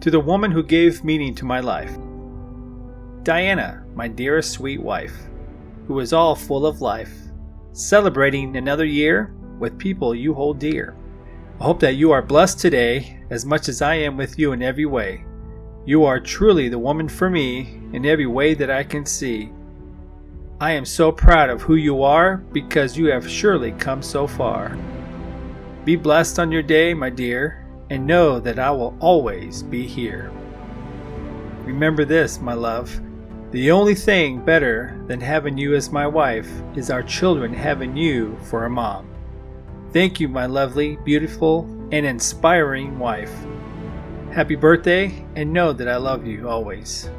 To the woman who gave meaning to my life. Diana, my dearest sweet wife, who is all full of life, celebrating another year with people you hold dear. I hope that you are blessed today as much as I am with you in every way. You are truly the woman for me in every way that I can see. I am so proud of who you are because you have surely come so far. Be blessed on your day, my dear, and know that I will always be here. Remember this, my love. The only thing better than having you as my wife is our children having you for a mom. Thank you, my lovely, beautiful, and inspiring wife. Happy birthday, and know that I love you always.